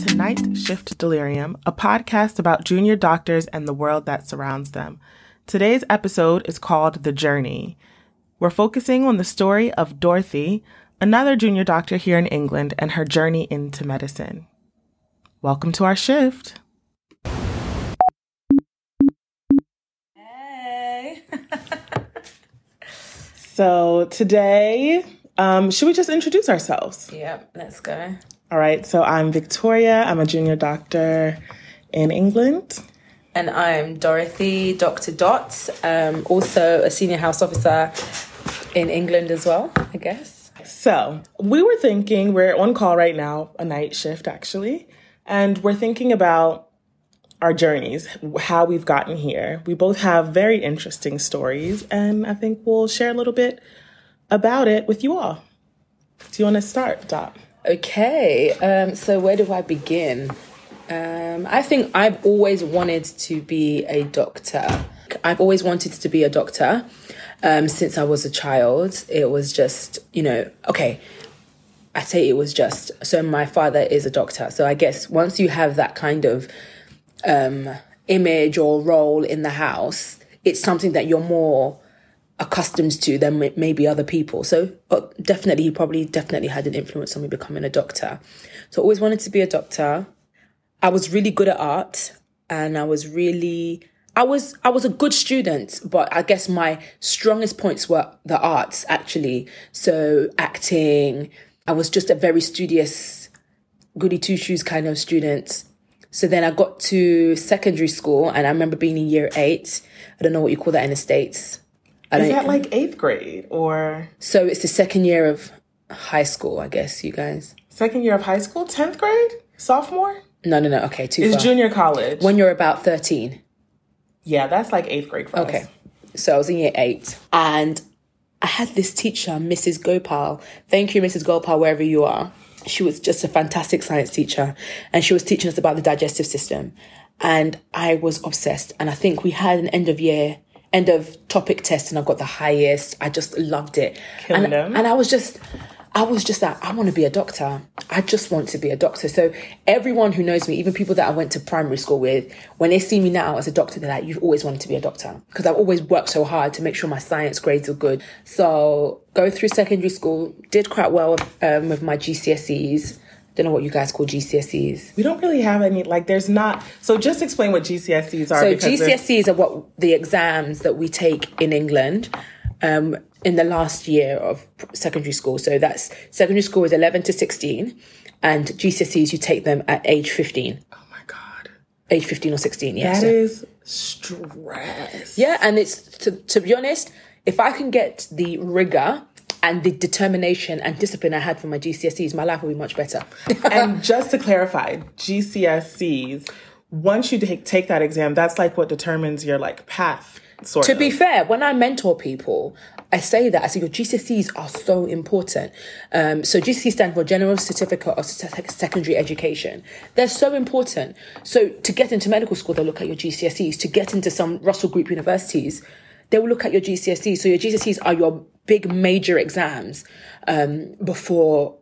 to Night Shift Delirium, a podcast about junior doctors and the world that surrounds them. Today's episode is called The Journey. We're focusing on the story of Dorothy, another junior doctor here in England, and her journey into medicine. Welcome to our shift. Hey. so today, um, should we just introduce ourselves? Yep, let's go. All right, so I'm Victoria. I'm a junior doctor in England. And I'm Dorothy, Dr. Dot, um, also a senior house officer in England as well, I guess. So we were thinking, we're on call right now, a night shift actually, and we're thinking about our journeys, how we've gotten here. We both have very interesting stories, and I think we'll share a little bit about it with you all. Do you want to start, Dot? Okay, um, so where do I begin? Um, I think I've always wanted to be a doctor. I've always wanted to be a doctor um, since I was a child. It was just, you know, okay, I say it was just. So my father is a doctor. So I guess once you have that kind of um, image or role in the house, it's something that you're more accustomed to than maybe other people. So uh, definitely, he probably definitely had an influence on me becoming a doctor. So I always wanted to be a doctor. I was really good at art and I was really I was I was a good student, but I guess my strongest points were the arts actually. So acting, I was just a very studious, goody two shoes kind of student. So then I got to secondary school and I remember being in year eight. I don't know what you call that in the States. Is that like eighth grade or? So it's the second year of high school, I guess, you guys. Second year of high school? 10th grade? Sophomore? No, no, no. Okay, too It's far. junior college. When you're about 13. yeah, that's like eighth grade for us. Okay. So I was in year eight and I had this teacher, Mrs. Gopal. Thank you, Mrs. Gopal, wherever you are. She was just a fantastic science teacher and she was teaching us about the digestive system. And I was obsessed. And I think we had an end of year, end of topic test and I got the highest. I just loved it. Killing and, them. and I was just, I was just that I want to be a doctor. I just want to be a doctor. So everyone who knows me, even people that I went to primary school with, when they see me now as a doctor, they're like, "You've always wanted to be a doctor," because I've always worked so hard to make sure my science grades are good. So go through secondary school, did quite well um, with my GCSEs. Don't know what you guys call GCSEs. We don't really have any, like, there's not. So just explain what GCSEs are. So GCSEs are what the exams that we take in England um, in the last year of secondary school. So that's secondary school is 11 to 16 and GCSEs you take them at age 15, Oh my God. age 15 or 16. Yeah. That so- is stress. yeah. And it's to, to be honest, if I can get the rigor and the determination and discipline I had for my GCSEs, my life will be much better. and just to clarify, GCSEs, once you take, take that exam, that's like what determines your like path, sort To of. be fair, when I mentor people, I say that I say your GCSEs are so important. Um, so GCSE stands for General Certificate of Secondary Education. They're so important. So to get into medical school, they'll look at your GCSEs. To get into some Russell Group universities, they will look at your GCSEs. So your GCSEs are your big major exams um, before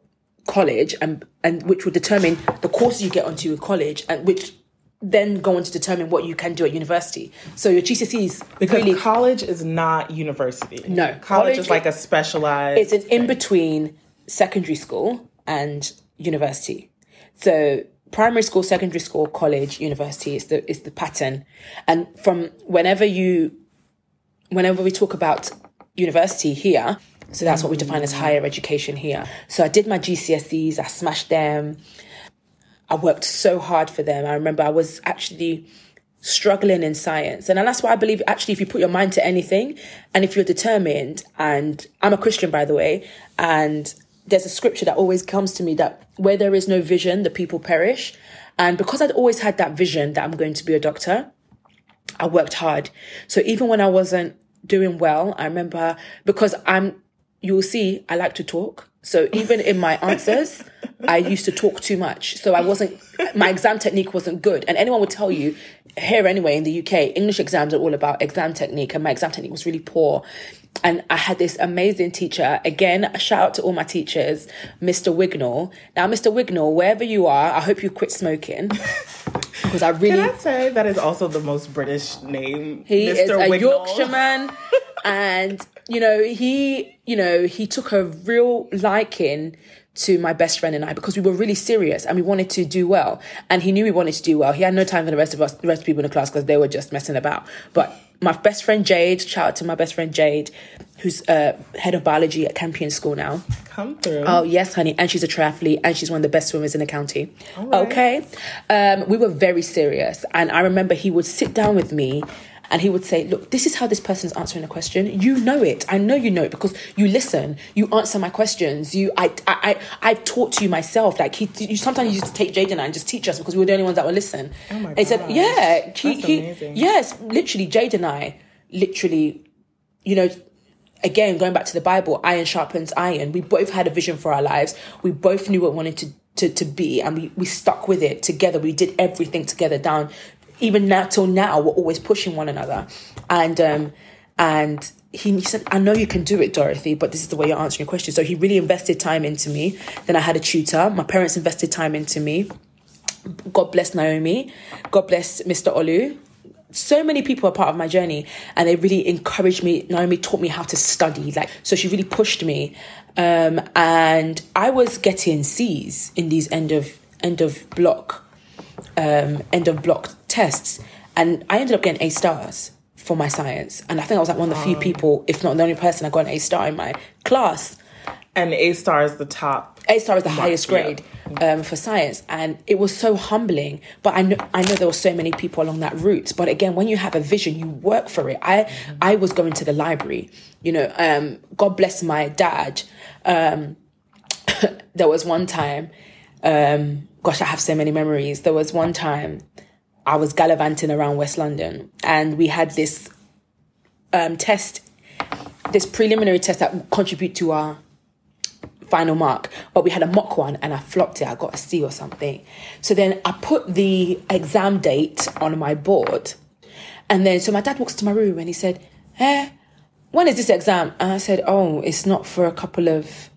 college, and and which will determine the courses you get onto in college, and which then go on to determine what you can do at university. So your GCSEs because really college is not university. No, college, college is like a specialized. it's an in between secondary school and university. So primary school, secondary school, college, university is the is the pattern. And from whenever you whenever we talk about university here, so that's what we define as mm. higher education here. So I did my GCSEs, I smashed them. I worked so hard for them. I remember I was actually struggling in science. And that's why I believe actually if you put your mind to anything and if you're determined, and I'm a Christian by the way, and there's a scripture that always comes to me that where there is no vision, the people perish. And because I'd always had that vision that I'm going to be a doctor, I worked hard. So even when I wasn't doing well, I remember because I'm, you'll see, I like to talk. So even in my answers, I used to talk too much. So I wasn't, my exam technique wasn't good. And anyone would tell you, here anyway in the UK, English exams are all about exam technique, and my exam technique was really poor. and I had this amazing teacher. Again, a shout out to all my teachers, Mr. Wignall. Now, Mr. Wignall, wherever you are, I hope you quit smoking. Because I really. Can I say that is also the most British name? He Mr. is a Wignall. Yorkshireman, and you know he, you know, he took a real liking to my best friend and I because we were really serious and we wanted to do well. And he knew we wanted to do well. He had no time for the rest of us, the rest of people in the class because they were just messing about. But my best friend Jade, shout out to my best friend Jade, who's uh, head of biology at Campion School now. Come through. Oh yes, honey, and she's a triathlete, and she's one of the best swimmers in the county. right. Okay, um, we were very serious, and I remember he would sit down with me, and he would say, "Look, this is how this person's answering a question. You know it. I know you know it because you listen, you answer my questions. You, I, I, I I've taught to you myself. Like he, you sometimes used to take Jade and I and just teach us because we were the only ones that would listen. Oh my He said, "Yeah, he, That's he, yes, literally, Jade and I, literally." you know, again, going back to the Bible, iron sharpens iron. We both had a vision for our lives. We both knew what we wanted to, to, to be, and we, we stuck with it together. We did everything together down. Even now, till now, we're always pushing one another. And, um, and he, said, I know you can do it, Dorothy, but this is the way you're answering your question. So he really invested time into me. Then I had a tutor. My parents invested time into me. God bless Naomi. God bless Mr. Olu so many people are part of my journey and they really encouraged me naomi taught me how to study like so she really pushed me um and i was getting c's in these end of end of block um end of block tests and i ended up getting a stars for my science and i think i was like one of the few people if not the only person i got an a star in my class and A star is the top. a star is the highest yeah. grade um, for science, and it was so humbling. But I know I know there were so many people along that route. But again, when you have a vision, you work for it. I I was going to the library. You know, um, God bless my dad. Um, there was one time, um, gosh, I have so many memories. There was one time I was gallivanting around West London, and we had this um, test, this preliminary test that would contribute to our final mark, but we had a mock one and I flopped it. I got a C or something. So then I put the exam date on my board. And then, so my dad walks to my room and he said, Eh, when is this exam? And I said, Oh, it's not for a couple of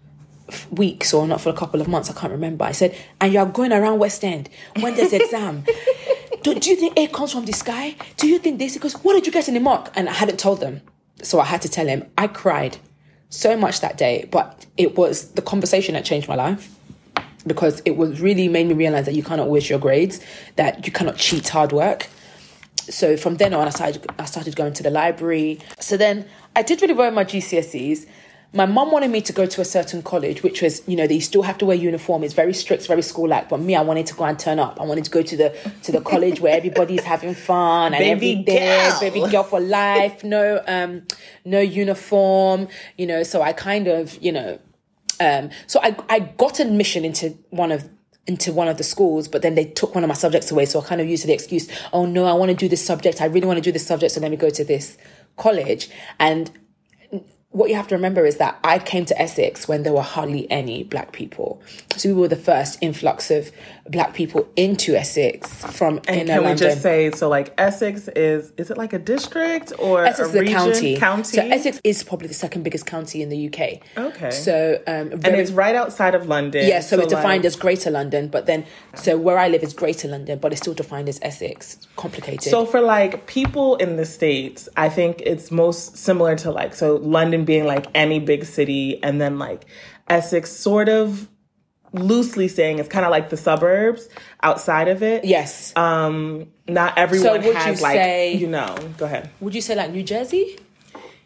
weeks or not for a couple of months. I can't remember. I said, And you're going around West End when there's exam. do, do you think air comes from the sky? Do you think this? Because What did you get in the mock? And I hadn't told them. So I had to tell him. I cried so much that day, but it was the conversation that changed my life because it was really made me realize that you cannot wish your grades, that you cannot cheat hard work. So from then on, I started, I started going to the library. So then I did really well in my GCSEs. My mum wanted me to go to a certain college, which was, you know, that you still have to wear uniform. It's very strict, very school-like. But me, I wanted to go and turn up. I wanted to go to the to the college where everybody's having fun and Baby everything, girl. baby girl for life. No, um, no uniform. You know, so I kind of, you know, um, so I I got admission into one of into one of the schools, but then they took one of my subjects away. So I kind of used the excuse, oh no, I want to do this subject. I really want to do this subject. So let me go to this college. And what you have to remember is that I came to Essex when there were hardly any black people. So we were the first influx of black people into Essex from And inner can we London. just say so? Like Essex is is it like a district or Essex a is a county. County. So Essex is probably the second biggest county in the UK. Okay. So um, and it's right outside of London. Yeah, so, it's defined as Greater London, but then so where I live is Greater London, but it's still defined as Essex. Complicated. So for like people in the states, I think it's most similar to like so London being like any big city, and then like Essex, sort of loosely saying it's kind of like the suburbs outside of it. yes. Um, not everyone would has you like say- you know. Go ahead. Would you say like New Jersey?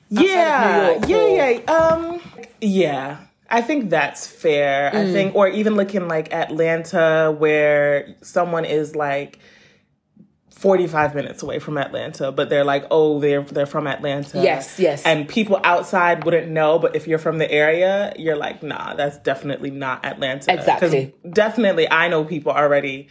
Yeah, New yeah, yeah. Um, yeah. I think that's fair. Mm. I think, or even looking like Atlanta, where someone is like. 45 minutes away from Atlanta, but they're like, oh, they're they're from Atlanta. Yes, yes. And people outside wouldn't know, but if you're from the area, you're like, nah, that's definitely not Atlanta. Exactly. Definitely, I know people already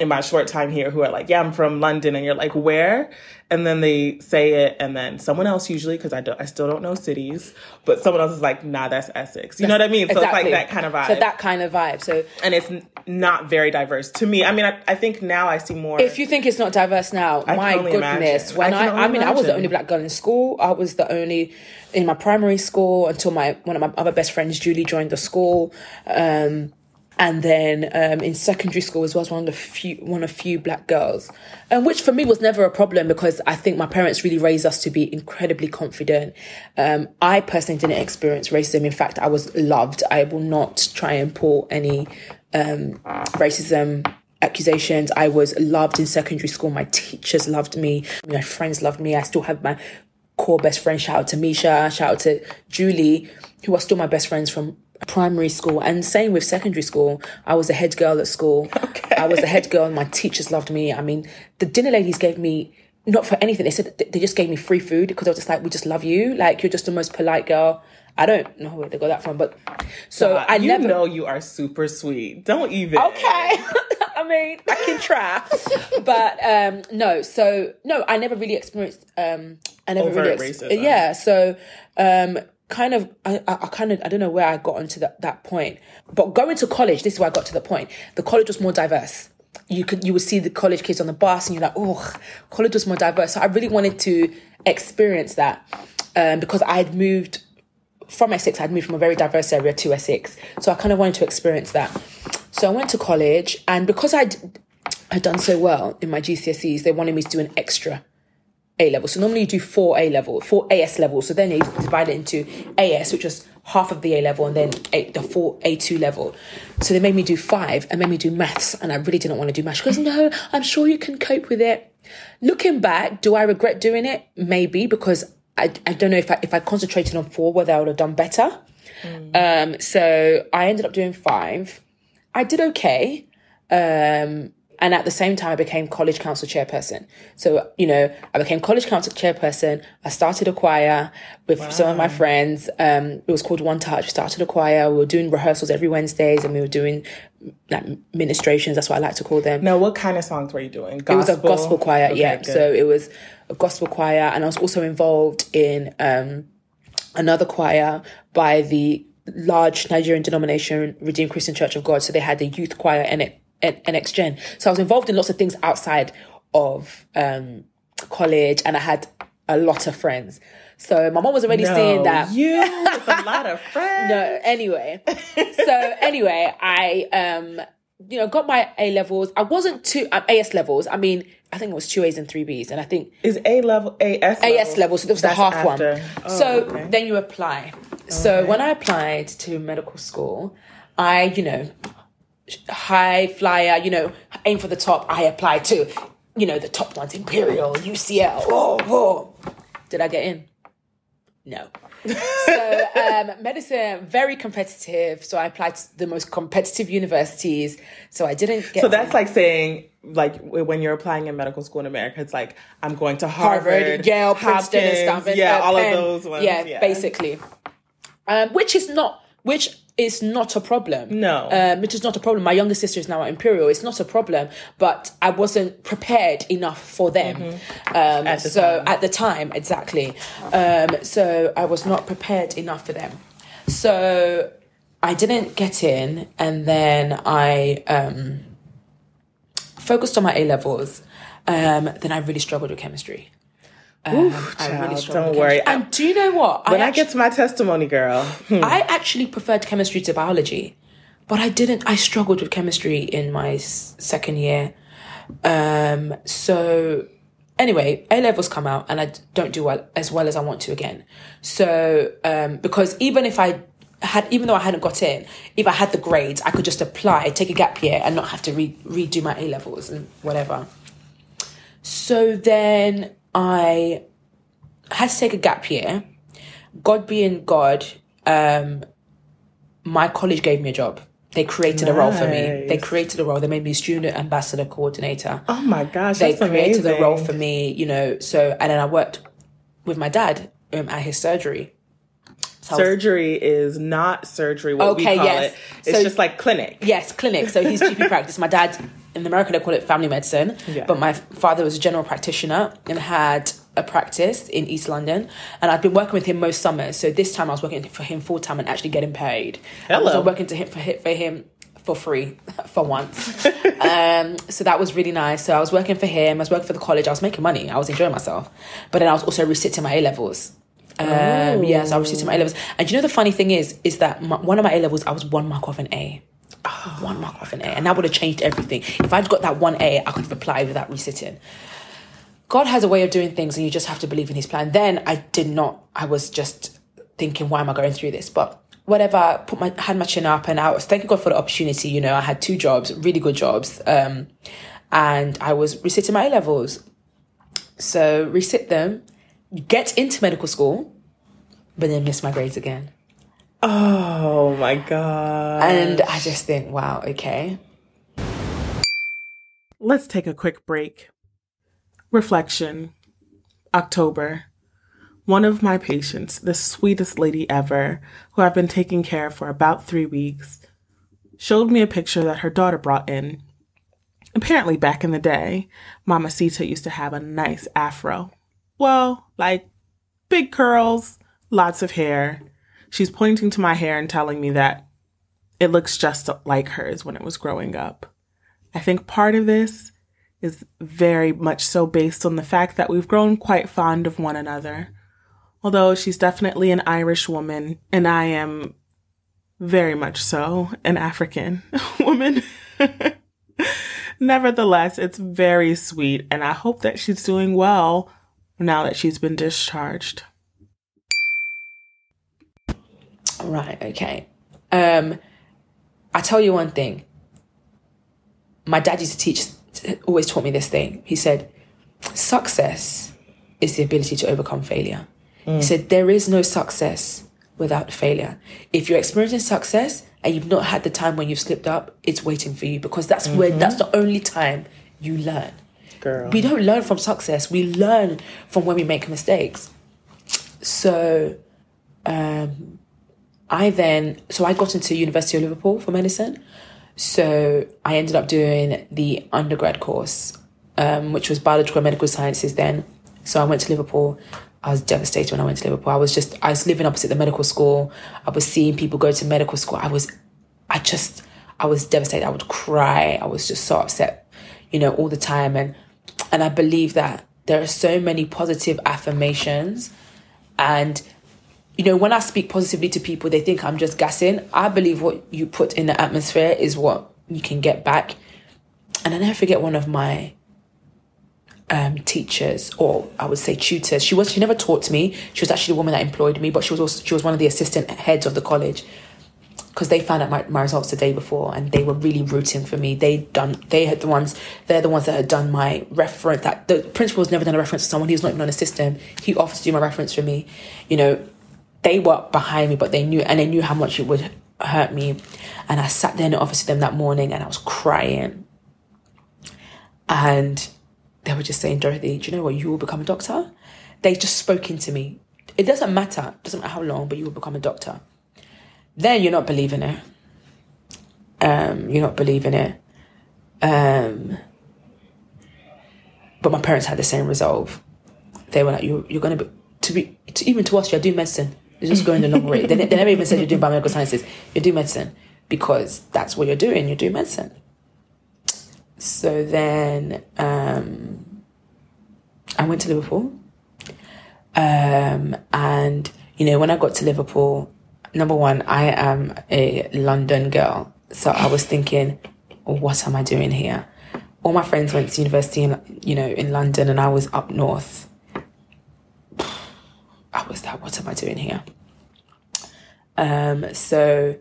in my short time here who are like, yeah, I'm from London. And you're like, where? And then they say it. And then someone else usually, because I, don't, I still don't know cities, but someone else is like, nah, that's Essex. You know what I mean? So Exactly. it's like that kind of vibe. So that kind of vibe. So and it's not very diverse to me. I mean, I, I think now I see more. if you think it's not diverse now, can my goodness. imagine. When I I, I, mean, I was the only black girl in school. I was the only in my primary school until my one of my other best friends, Julie, joined the school. Um, and then um, in secondary school as well, I was one of the few one of few black girls, um, which for me was never a problem because I think my parents really raised us to be incredibly confident. Um, I personally didn't experience racism. In fact, I was loved. I will not try and pull any um, racism accusations. I was loved in secondary school. My teachers loved me. My friends loved me. I still have my core best friends. Shout out to Misha. Shout out to Julie, who are still my best friends from primary school. And same with secondary school. I was a head girl at school. I was a head girl. and My teachers loved me. I mean, the dinner ladies gave me not for anything. They said they just gave me free food because I was just like, we just love you. Like you're just the most polite girl. I don't know where they got that from, but so Uh, I you never know you are super sweet. Don't even. Okay. I mean, I can try. but um no, so no, I never really experienced um I never Overt really ex- racism. Yeah, so um kind of I, I kind of I don't know where I got onto that, that point. But going to college, this is where I got to the point. The college was more diverse. You could you would see the college kids on the bus and you're like, oh, college was more diverse. So I really wanted to experience that. Um, because I had moved from Essex, I'd moved from a very diverse area to Essex. So I kind of wanted to experience that. So I went to college, and because I'd, I'd done so well in my GCSEs, they wanted me to do an extra A level. So normally you do four A level, four AS levels. So then you divide it into AS, which was half of the A level, and then a, the four A2 level. So they made me do five and made me do maths, and I really didn't want to do maths. She goes, no, I'm sure you can cope with it. Looking back, do I regret doing it? Maybe because I, I don't know if I if I concentrated on four whether I would have done better. Um, so I ended up doing five. I did okay. Um, and at the same time, I became college council chairperson. So, you know, I became college council chairperson. I started a choir with some of my friends. Um, it was called One Touch. We started a choir. We were doing rehearsals every Wednesdays and we were doing like ministrations. That's what I like to call them. Now, what kind of songs were you doing? It was a gospel choir, Okay, yeah. good. So it was a gospel choir, and I was also involved in um, another choir by the large Nigerian denomination Redeemed Christian Church of God. So they had the youth choir and it and NX Gen. So I was involved in lots of things outside of um, college, and I had a lot of friends. So my mom was already seeing that. you with a lot of friends. No, anyway. so anyway, I um you know got my A levels. I wasn't too um, AS levels. I mean, I think it was two A's and three B's, and I think Is A level AS AS level. So that was the That's half after. one. Oh, so okay. then you apply. So when I applied to medical school, I you know high flyer, you know, aim for the top. I applied to you know the top ones, Imperial, UCL. Oh, oh. did I get in? No. so um, medicine very competitive. So I applied to the most competitive universities. So I didn't get. So that's like saying, like when you're applying in medical school in America, it's like I'm going to Harvard, Harvard, Yale, Princeton, and Hopkins, Stanford. yeah, uh, all Penn. of those ones. Yeah, Yeah, basically. Um, which is not which is not a problem. No. um, which is not a problem. My younger sister is now at Imperial. It's not a problem, but I wasn't prepared enough for them. Um, Mm-hmm. At the so time. at the time, exactly. Um, so I was not prepared enough for them. So I didn't get in, and then I um, focused on my A levels. Um, then I really struggled with chemistry. Um, I child, struggled don't worry. And do you know what? When I, actu- get to my testimony, girl, hmm, I actually preferred chemistry to biology, but I didn't. I struggled with chemistry in my second year. Um, so anyway, A levels come out, and I don't do well as well as I want to again. So um, because even if I had, even though I hadn't got in, if I had the grades, I could just apply, take a gap year, and not have to re- redo my A levels and whatever. So then I had to take a gap year. God being God, um, my college gave me a job. They created a role for me. They created a role. They made me student ambassador coordinator. oh my gosh, they created amazing. a role for me, you know. So and then I worked with my dad um, at his surgery. So I was- Surgery is not surgery. What we Okay, call yes. it. It's So- just like clinic. Yes, clinic. So he's GP practice. My dad in America they call it family medicine, Yeah. but my father was a general practitioner and had a practice in East London, and I'd been working with him most summers. So this time I was working for him full time and actually getting paid. Hello, I wasn't working to him for him, for him for free for once. um, so that was really nice. So I was working for him. I was working for the college. I was making money. I was enjoying myself, but then I was also resitting my A levels. Um, yeah, so I was resitting my A levels. And you know the funny thing is, is that my, one of my A levels I was one mark off an A. One mark off an A, and that would have changed everything. If I'd got that one A, I could have applied without resitting. God has a way of doing things, and you just have to believe in His plan. Then I did not. I was just thinking, why am I going through this? But whatever, put my had my chin up, and I was thanking God for the opportunity. You know, I had two jobs, really good jobs, um, and I was resitting my A levels. So resit them, get into medical school, but then miss my grades again. Oh my god. And I just think, wow, okay. Let's take a quick break. Reflection. October. One of my patients, the sweetest lady ever, who I've been taking care of for about three weeks, showed me a picture that her daughter brought in. Apparently, back in the day, Mama Sita used to have a nice afro. Well, like big curls, lots of hair. She's pointing to my hair and telling me that it looks just like hers when it was growing up. I think part of this is very much so based on the fact that we've grown quite fond of one another. Although she's definitely an Irish woman, and I am very much so an African woman. Nevertheless, it's very sweet, and I hope that she's doing well now that she's been discharged. Right, okay. Um, I tell you one thing. My dad used to teach, always taught me this thing. He said, success is the ability to overcome failure. He said, there is no success without failure. If you're experiencing success and you've not had the time when you've slipped up, it's waiting for you because that's where, that's the only time you learn. Girl. We don't learn from success. We learn from when we make mistakes. So, um, I then so I got into University of Liverpool for medicine. So I ended up doing the undergrad course, um, which was biological and medical sciences. Then, so I went to Liverpool. I was devastated when I went to Liverpool. I was just I was living opposite the medical school. I was seeing people go to medical school. I was, I just I was devastated. I would cry. I was just so upset, you know, all the time. And and I believe that there are so many positive affirmations and you know, when I speak positively to people, they think I'm just gassing. I believe what you put in the atmosphere is what you can get back. And I never forget one of my um, teachers, or I would say tutors. She was she never taught me. She was actually the woman that employed me, but she was also she was one of the assistant heads of the college because they found out my, my results the day before and they were really rooting for me. They done they had the ones they're the ones that had done my reference. That the principal principal's never done a reference to someone. Was not even on a system. He offered to do my reference for me. You know, they were behind me, but they knew and they knew how much it would hurt me. And I sat there in the office with them that morning and I was crying. And they were just saying, Dorothy, do you know what? You will become a doctor. They just spoke into me. It doesn't matter, it doesn't matter how long, but you will become a doctor. Then you're not believing it. Um, you're not believing it. Um, but my parents had the same resolve. They were like, "You're you're gonna be to be to, even to us. You're doing medicine. You're just going the long way. They, they never even said you're doing biomedical sciences. You're doing medicine because that's what you're doing. You're doing medicine." So then um, I went to Liverpool. Um, and, you know, when I got to Liverpool, number one, I am a London girl. So I was thinking, what am I doing here? All my friends went to university in, you know, in London and I was up north. Was like, what am I doing here? Um, so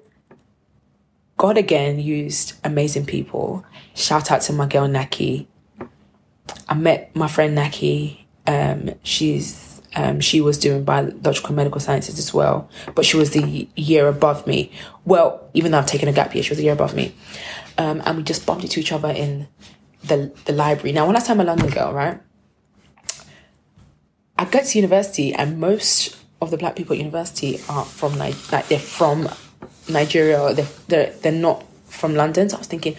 God again used amazing people. Shout out to my girl Naki. I met my friend Naki. Um, she's um, she was doing biological medical sciences as well, but she was the year above me. Well, even though I've taken a gap year, she was a year above me. Um, and we just bumped into each other in the the library. Now, when I say I'm a London girl, right? I go to university, and most of the black people at university are from like they're from Nigeria. Or they're, they're they're not from London. So I was thinking,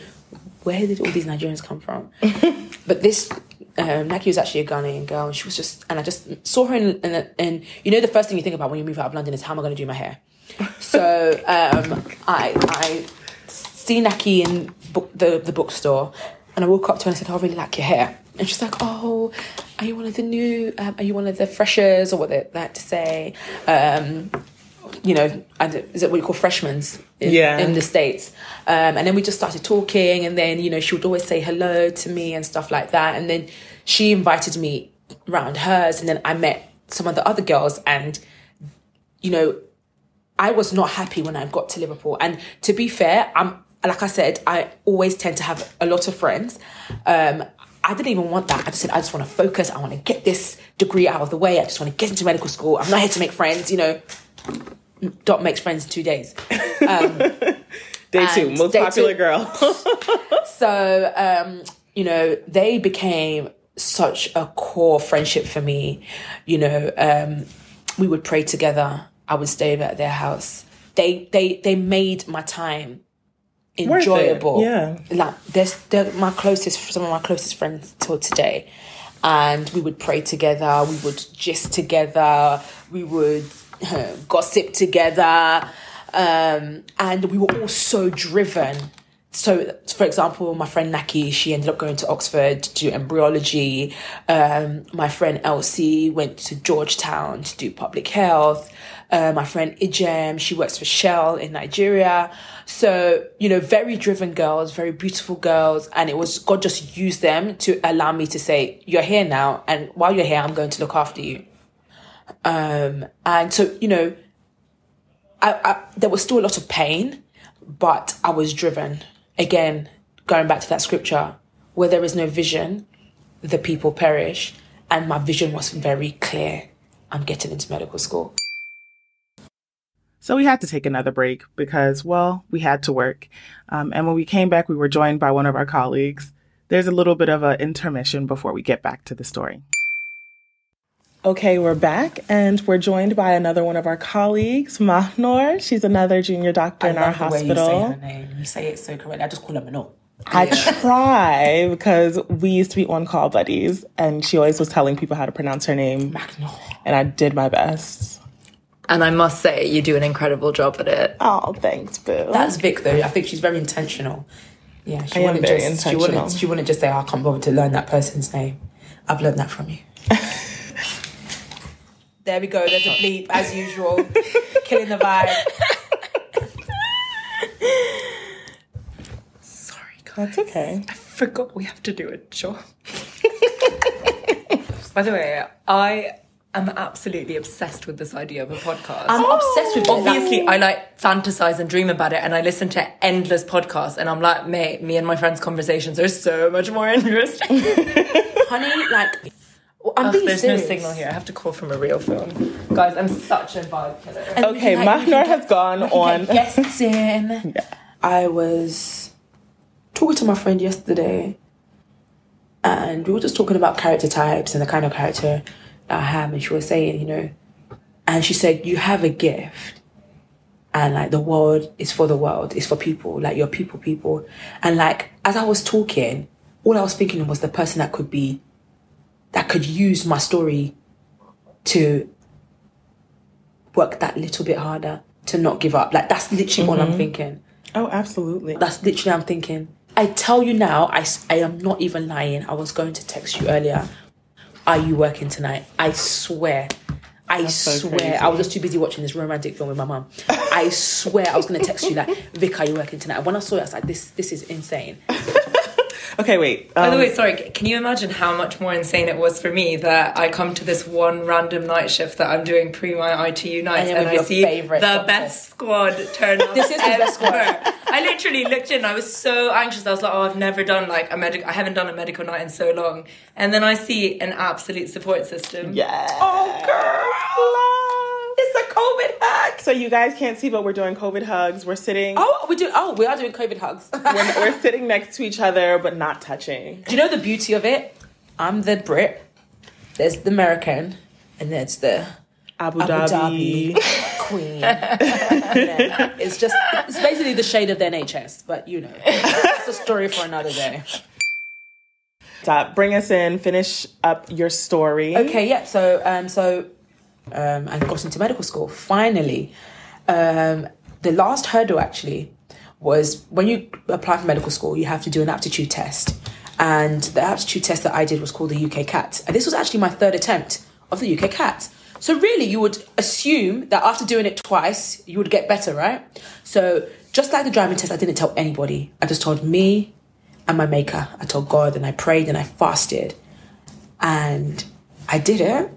where did all these Nigerians come from? but this um, Naki was actually a Ghanaian girl, and she was just, and I just saw her in, in, in, you know, the first thing you think about when you move out of London is how am I going to do my hair? So um, I I see Naki in book, the the bookstore, and I walk up to her and I said, oh, "I really like your hair." And she's like, "Oh, are you one of the new? Um, are you one of the freshers, or what they like to say?" Um, you know, is it what you call freshmen in, Yeah. in the States? Um, and then we just started talking, and then, you know, she would always say hello to me and stuff like that. And then she invited me round hers, and then I met some of the other girls, and, you know, I was not happy when I got to Liverpool. And to be fair, I'm like I said, I always tend to have a lot of friends. Um, I didn't even want that. I just said I just want to focus. I want to get this degree out of the way. I just want to get into medical school. I'm not here to make friends. You know, Dot makes friends in two days. Day two, most day popular two- girl. So, um, you know, they became such a core friendship for me. You know, um, we would pray together. I would stay over at their house. They they they made my time enjoyable. yeah. like there's they're my closest some of my closest friends till today, and we would pray together. We would gist together. We would uh, gossip together, um, and we were all so driven. So, for example, my friend Naki, she ended up going to Oxford to do embryology. Um, my friend Elsie went to Georgetown to do public health. Uh, my friend Ijem, she works for Shell in Nigeria. So, you know, very driven girls, very beautiful girls. And it was, God just used them to allow me to say, you're here now. And while you're here, I'm going to look after you. Um, and so, you know, I, I, there was still a lot of pain, but I was driven. Again, going back to that scripture, where there is no vision, the people perish. And my vision was very clear. I'm getting into medical school. So we had to take another break because, well, we had to work. Um, and when we came back, we were joined by one of our colleagues. There's a little bit of an intermission before we get back to the story. Okay, we're back and we're joined by another one of our colleagues, Mahnor. She's another junior doctor in our hospital. you say her name. You say it so correctly. I just call her Mano. I try because we used to be on call buddies and she always was telling people how to pronounce her name Macno. and I did my best. And I must say, you do an incredible job at it. Oh, thanks, Boo. That's Vic though. I think she's very intentional. Yeah, she I am wouldn't very just she intentional. wouldn't she wouldn't just say, oh, I can't bother to learn that person's name. I've learned that from you. there we go. There's a bleep as usual, killing the vibe. Sorry, guys. That's okay. I forgot we have to do a job. By the way, I am absolutely obsessed with this idea of a podcast. I'm obsessed with it. Obviously, I like fantasize and dream about it, and I listen to endless podcasts, and I'm like, mate, me and my friends' conversations are so much more interesting. honey, like I'm Ugh, being there's serious. no signal here. I have to call from a real phone. Guys, I'm such a vibe killer. And Okay, we like, we Mahnor can has gone on. get guests in. I was talking to my friend yesterday, and we were just talking about character types and the kind of character I have, and she was saying, you know, and she said, you have a gift. And like the world is for the world, it's for people, like you're people, people. And like as I was talking, all I was thinking was the person that could be, that could use my story to work that little bit harder to not give up. Like that's literally all I'm mm-hmm. thinking. Oh, absolutely. That's literally I'm thinking. I tell you now, I, I am not even lying. I was going to text you earlier. Are you working tonight? I swear. I so swear. crazy. I was just too busy watching this romantic film with my mum. I swear I was going to text you like, Vic, are you working tonight? When I saw it, I was like, this this is insane. Okay, wait. By the um, way, sorry, can you imagine how much more insane it was for me that I come to this one random night shift that I'm doing pre my ITU nights And and, I see favourite the doctor. best squad turn up. This is the best squad. I literally looked in, I was so anxious. I was like, oh, I've never done like a medical, I haven't done a medical night in so long. And then I see an absolute support system. Yeah. Oh, girl. It's a COVID hug. So you guys can't see, but we're doing COVID hugs. We're sitting. Oh, we do. Oh, we are doing COVID hugs. We're, we're sitting next to each other, but not touching. Do you know the beauty of it? I'm the Brit. There's the American, and there's the Abu, Abu Dhabi. Dhabi queen. It's just, it's basically the shade of the NHS, but you know, it's a story for another day. Stop. Bring us in. Finish up your story. Okay, yeah. So, um, so, um, I got into medical school finally. Um, the last hurdle actually was when you apply for medical school, you have to do an aptitude test, and the aptitude test that I did was called the UK CAT, and this was actually my third attempt of the UK CAT. So really, you would assume that after doing it twice, you would get better, right? So just like the driving test, I didn't tell anybody. I just told me and my maker. I told God, and I prayed and I fasted, and I did it,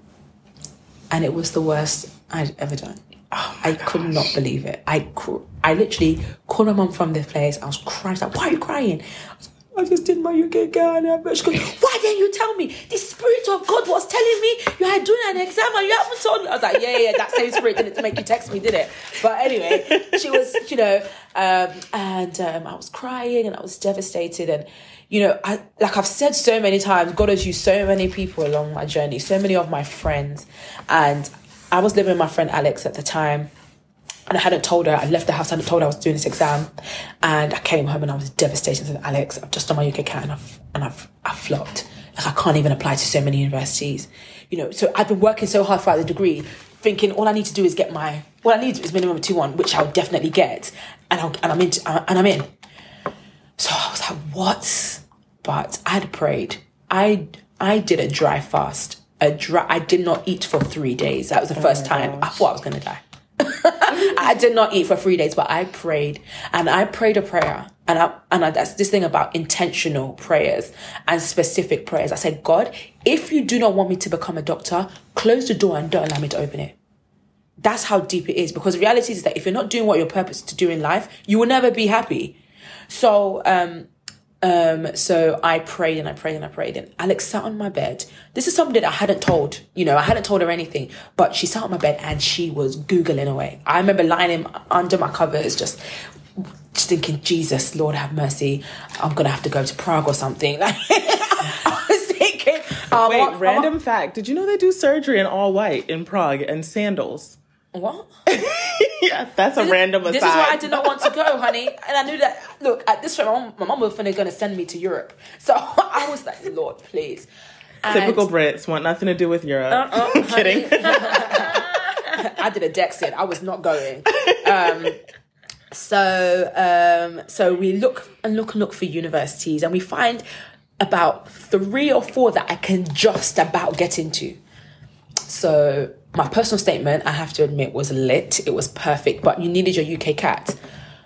and it was the worst I'd ever done. I could not believe it. I cr- I literally called my mum from the place. I was crying. She's like, why are you crying? I, was I just did my UK Ghana. She goes, why didn't you tell me? The spirit of God was telling me you had doing an exam and you haven't told me. I was like, yeah, yeah, that same spirit didn't make you text me, did it? But anyway, she was, you know, um, and um, I was crying and I was devastated and you know, I, like I've said so many times, God has used so many people along my journey, so many of my friends. And I was living with my friend Alex at the time. And I hadn't told her, I left the house, I hadn't told her I was doing this exam. And I came home and I was devastated. I said, Alex, I've just done my UK CAT and I've, and I've, I've flopped. Like I can't even apply to so many universities. You know, so I've been working so hard throughout the degree, thinking all I need to do is get my, what I need is minimum two one, which I'll definitely get. And, I'll, and I'm in, and I'm in. So I was like, what? But I'd prayed. I I did a dry fast. A dry. I did not eat for three days. That was the oh first time I thought I was gonna die. I did not eat for three days, but I prayed and I prayed a prayer. And I, and I, that's this thing about intentional prayers and specific prayers. I said, God, if you do not want me to become a doctor, close the door and don't allow me to open it. That's how deep it is. Because the reality is that if you're not doing what you're purpose to do in life, you will never be happy. So, um, um, so I prayed and I prayed and I prayed and Alex sat on my bed. This is something that I hadn't told, you know, I hadn't told her anything, but she sat on my bed and she was Googling away. I remember lying in, under my covers, just, just thinking, Jesus, Lord have mercy. I'm going to have to go to Prague or something. Like, I was thinking, um, Wait, what- random fact. Did you know they do surgery in all white in Prague and sandals? What? yeah, that's a random aside. This is why I did not want to go, honey. And I knew that, look, at this point, my mom, my mom was finna gonna send me to Europe. So I was like, Lord, please. And Typical Brits want nothing to do with Europe. Uh-uh, Kidding. I did a Dexit. I was not going. Um, so, um, so we look and look and look for universities, and we find about three or four that I can just about get into. So my personal statement, I have to admit, was lit. It was perfect, but you needed your UK cat.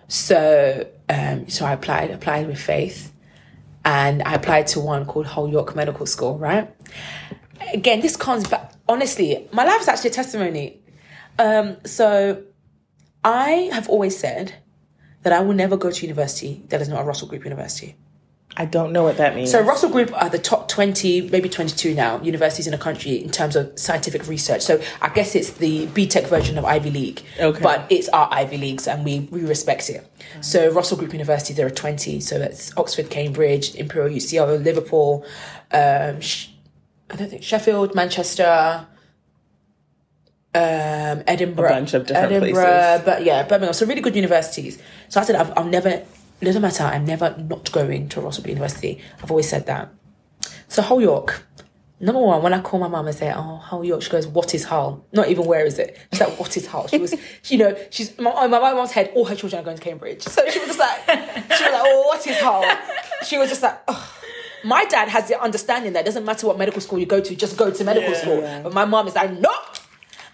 So, um, so I applied, applied with faith, and I applied to one called Hull York Medical School. Right. Again, this comes back. Honestly, my life is actually a testimony. Um, so I have always said that I will never go to university that is not a Russell Group university. I don't know what that means. So Russell Group are the top 20, maybe 22 now, universities in the country in terms of scientific research. So I guess it's the BTEC version of Ivy League. Okay. But it's our Ivy Leagues and we, we respect it. So Russell Group University, there are 20. So that's Oxford, Cambridge, Imperial UCL, Liverpool, um, I don't think Sheffield, Manchester, um, Edinburgh, A bunch of different Edinburgh, places. but yeah, Birmingham. So really good universities. So I said I've, I'll never. It doesn't matter. I'm never not going to Russell University. I've always said that. So Hull York. Number one, when I call my mum and say, "Oh, Hull York," she goes, "What is Hull?" Not even where is it. She's like, "What is Hull?" She was, you know, she's my, my my mum's head. All her children are going to Cambridge, so she was just like, she was like, "Oh, what is Hull?" She was just like, "Ugh." My dad has the understanding that it doesn't matter what medical school you go to, just go to medical school. But my mom is like, "No,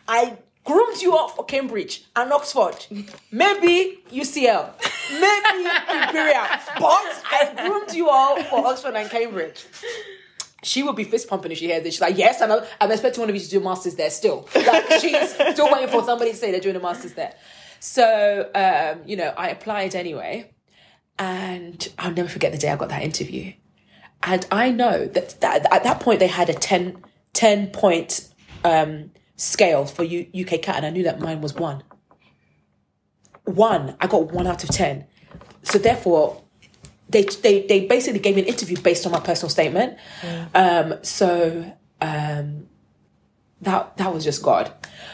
I groomed you up for Cambridge and Oxford, maybe UCL, maybe Imperial, but I groomed you all for Oxford and Cambridge. She would be fist pumping if she hears this. She's like, yes, I'm, I'm expecting one of you to do a master's there still. Like, she's still waiting for somebody to say they're doing a master's there. So, um, you know, I applied anyway, and I'll never forget the day I got that interview. And I know that, that at that point they had a 10, 10 point um, scale for U- UK cat, and I knew that mine was one. One, I got one out of ten. So therefore, they they they basically gave me an interview based on my personal statement. Um, so um, that that was just God.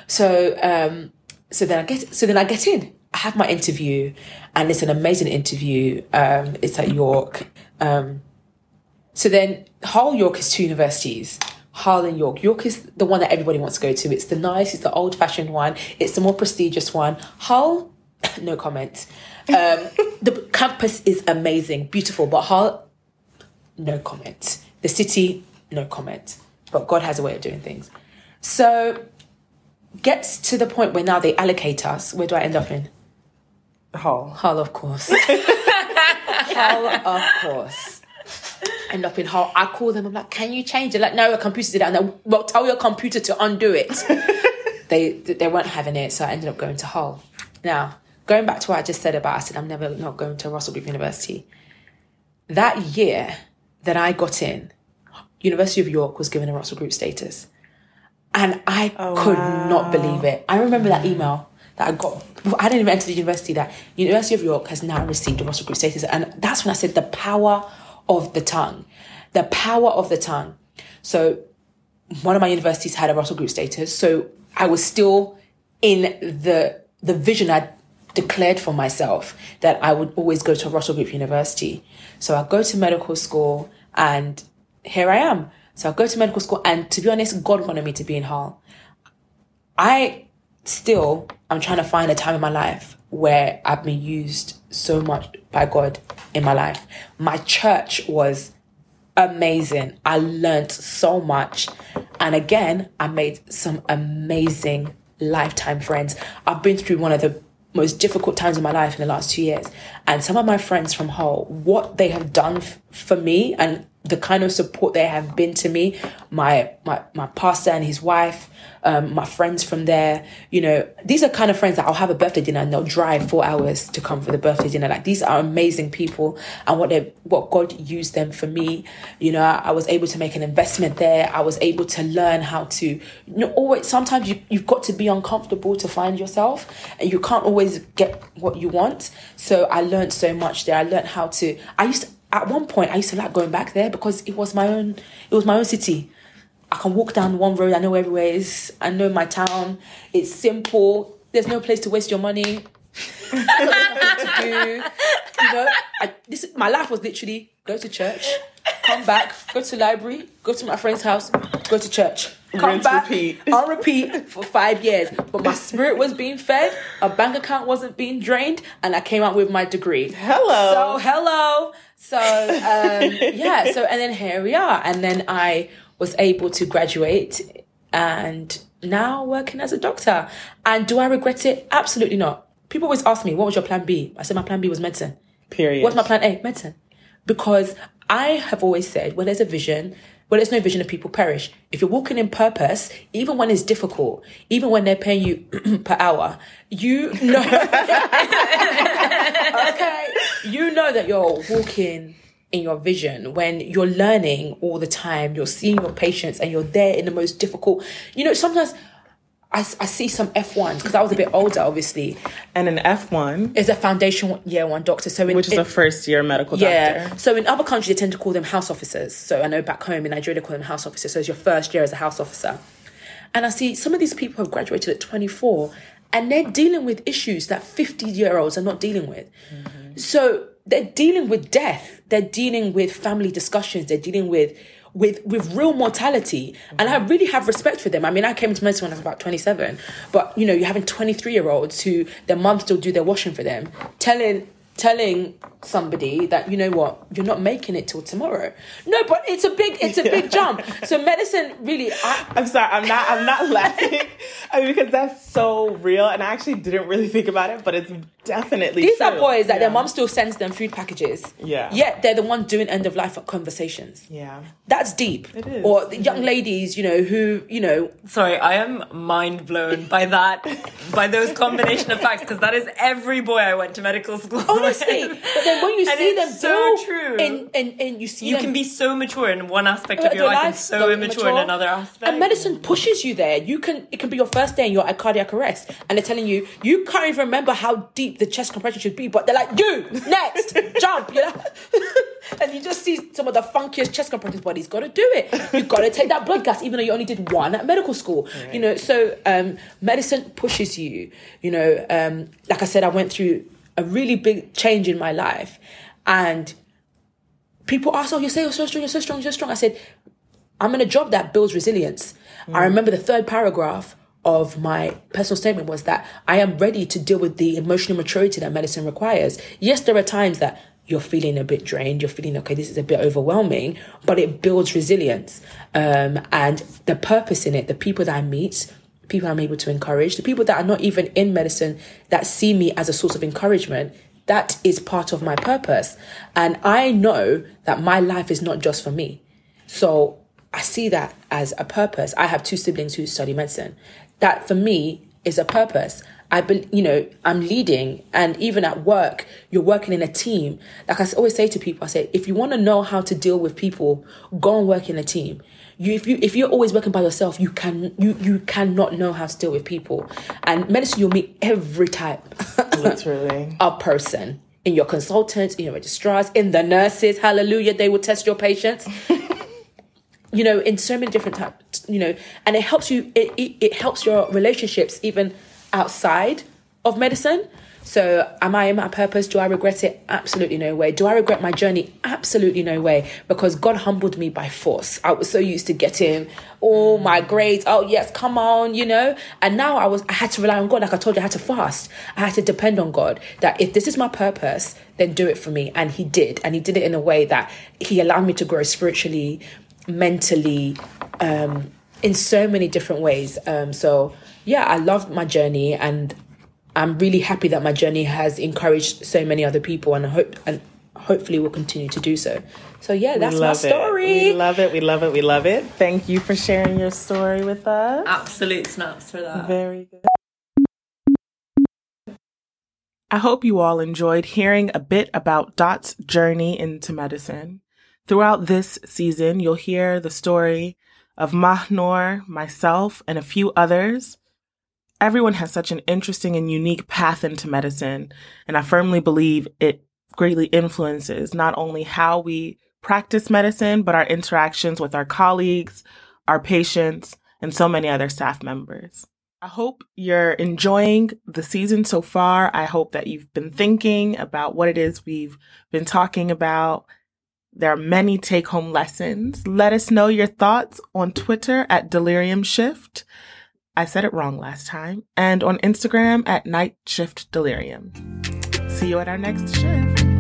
So um, so then I get so then I get in. I have my interview, and it's an amazing interview. Um, it's at York. Um, so then Hull York is two universities. Hull and York. York is the one that everybody wants to go to. It's the nice, it's the old fashioned one, it's the more prestigious one. Hull, no comment. Um, the campus is amazing, beautiful, but Hull, no comment. The city, no comment. But God has a way of doing things. So gets to the point where now they allocate us. Where do I end up in? Hull. Hull, of course. Hull, of course. End up in Hull. I call them. I'm like, can you change it? Like, no, a computer did it. And then, well, tell your computer to undo it. they they weren't having it, so I ended up going to Hull. Now, going back to what I just said about, I said I'm never not going to Russell Group University. That year that I got in, University of York was given a Russell Group status. And I oh, could not believe it. I remember that email that I got. I didn't even enter the university. That University of York has now received a Russell Group status, and that's when I said the power of the tongue, the power of the tongue. So, one of my universities had a Russell Group status, so I was still in the the vision I declared for myself that I would always go to a Russell Group University. So I go to medical school, and here I am. So I go to medical school, and to be honest, God wanted me to be in Hull. I still I'm trying to find a time in my life where I've been used so much by God in my life. My church was amazing. I learned so much. And again, I made some amazing lifetime friends. I've been through one of the most difficult times in my life in the last two years. And some of my friends from Hull, what they have done f- for me and the kind of support they have been to me, my my my pastor and his wife, um, my friends from there, you know, these are kind of friends that I'll have a birthday dinner and they'll drive four hours to come for the birthday dinner. Like these are amazing people, and what they what God used them for me. You know, I, I was able to make an investment there. I was able to learn how to. You know, always sometimes you you've got to be uncomfortable to find yourself, and you can't always get what you want. So I learned so much there. I learned how to. I used to, at one point I used to like going back there because it was my own. It was my own city. I can walk down one road. I know everywhere is. I know my town. It's simple. There's no place to waste your money. To do. You know, I, this my life was literally go to church, come back, go to library, go to my friend's house, go to church, come Rinse, back, repeat. on repeat for five years. But my spirit was being fed, a bank account wasn't being drained, and I came out with my degree. Hello. So hello. So um, yeah. So and then here we are, and then I was able to graduate, and now working as a doctor. And do I regret it? Absolutely not. People always ask me, "What was your plan B?" I said my plan B was medicine. Period. What's my plan A? Medicine. Because I have always said, "Well, there's a vision, Well, there's no vision, the people perish. If you're walking in purpose, even when it's difficult, even when they're paying you per hour, you know. okay. You know that you're walking in your vision when you're learning all the time, you're seeing your patients and you're there in the most difficult. You know, sometimes I, I see some F1s because I was a bit older, obviously. and an F1, Is a foundation year one doctor. So in, which is in- a first year medical yeah. doctor. So in other countries, they tend to call them house officers. So I know back home in Nigeria, they call them house officers. So it's your first year as a house officer. And I see some of these people have graduated at 24 and they're dealing with issues that 50 year olds are not dealing with. So they're dealing with death. They're dealing with family discussions. They're dealing with with with real mortality. And I really have respect for them. I mean, I came into medicine when I was about 27, but you know, you're having 23 year olds who their mum still do their washing for them, telling telling somebody that you know what you're not making it till tomorrow no but it's a big it's a big jump so medicine really I, I'm sorry, I'm not I'm not laughing. I mean because that's so real and I actually didn't really think about it, but it's definitely These are boys that Yeah. their mom still sends them food packages. Yeah. Yet they're the one doing end of life conversations. Yeah. That's deep. It is. Or the young ladies, you know, who, you know, Sorry, I am mind blown by that, by those combination of facts, because that is every boy I went to medical school. honestly. with. but then when you And see it's them so true. And, and, and you see you them can be so mature in one aspect of your your life, and life, so so immature in another aspect. And medicine pushes you there. You can it can be your first day and you're at cardiac arrest, and they're telling you you can't even remember how deep the chest compression should be, but they're like, "You next, jump!" You know, and you just see some of the funkiest chest compressors, but he's got to do it. You've got to take that blood gas, even though you only did one at medical school. Right. You know, so um, medicine pushes you. You know, um, like I said, I went through a really big change in my life, and people ask, "Oh, you say you're so strong, you're so strong, you're so strong." I said, "I'm in a job that builds resilience." Mm. I remember the third paragraph of my personal statement was that I am ready to deal with the emotional maturity that medicine requires. Yes, there are times that you're feeling a bit drained, you're feeling, okay, this is a bit overwhelming, but it builds resilience. Um, and the purpose in it, the people that I meet, people I'm able to encourage, the people that are not even in medicine that see me as a source of encouragement, that is part of my purpose. And I know that my life is not just for me. So I see that as a purpose. I have two siblings who study medicine that for me is a purpose. I, be, you know, I'm leading, and even at work, you're working in a team. Like I always say to people, I say, if you want to know how to deal with people, go and work in a team. You, if you, if you're always working by yourself, you can, you, you cannot know how to deal with people. And medicine, you'll meet every type, literally, of person. In your consultants, in your registrars, in the nurses, hallelujah, they will test your patience. you know, in so many different types, you know, and it helps you, it, it, it helps your relationships even outside of medicine. So, am I in my purpose? Do I regret it? Absolutely no way. Do I regret my journey? Absolutely no way. Because God humbled me by force. I was so used to getting all my grades. Oh yes, come on, you know. And now I was, I had to rely on God. Like I told you, I had to fast. I had to depend on God. That if this is my purpose, then do it for me. And He did. And He did it in a way that He allowed me to grow spiritually, mentally, um, in so many different ways. Um, so yeah, I love my journey and I'm really happy that my journey has encouraged so many other people and I hope and hopefully will continue to do so. So yeah, that's my story. It. We love it. We love it. We love it. Thank you for sharing your story with us. Absolute snaps for that. Very good. I hope you all enjoyed hearing a bit about Dot's journey into medicine. Throughout this season, you'll hear the story of Mahnor, myself, and a few others. Everyone has such an interesting and unique path into medicine, and I firmly believe it greatly influences not only how we practice medicine, but our interactions with our colleagues, our patients, and so many other staff members. I hope you're enjoying the season so far. I hope that you've been thinking about what it is we've been talking about there are many take home lessons. Let us know your thoughts on Twitter at Delirium Shift. I said it wrong last time. And on Instagram at Night Shift Delirium. See you at our next shift.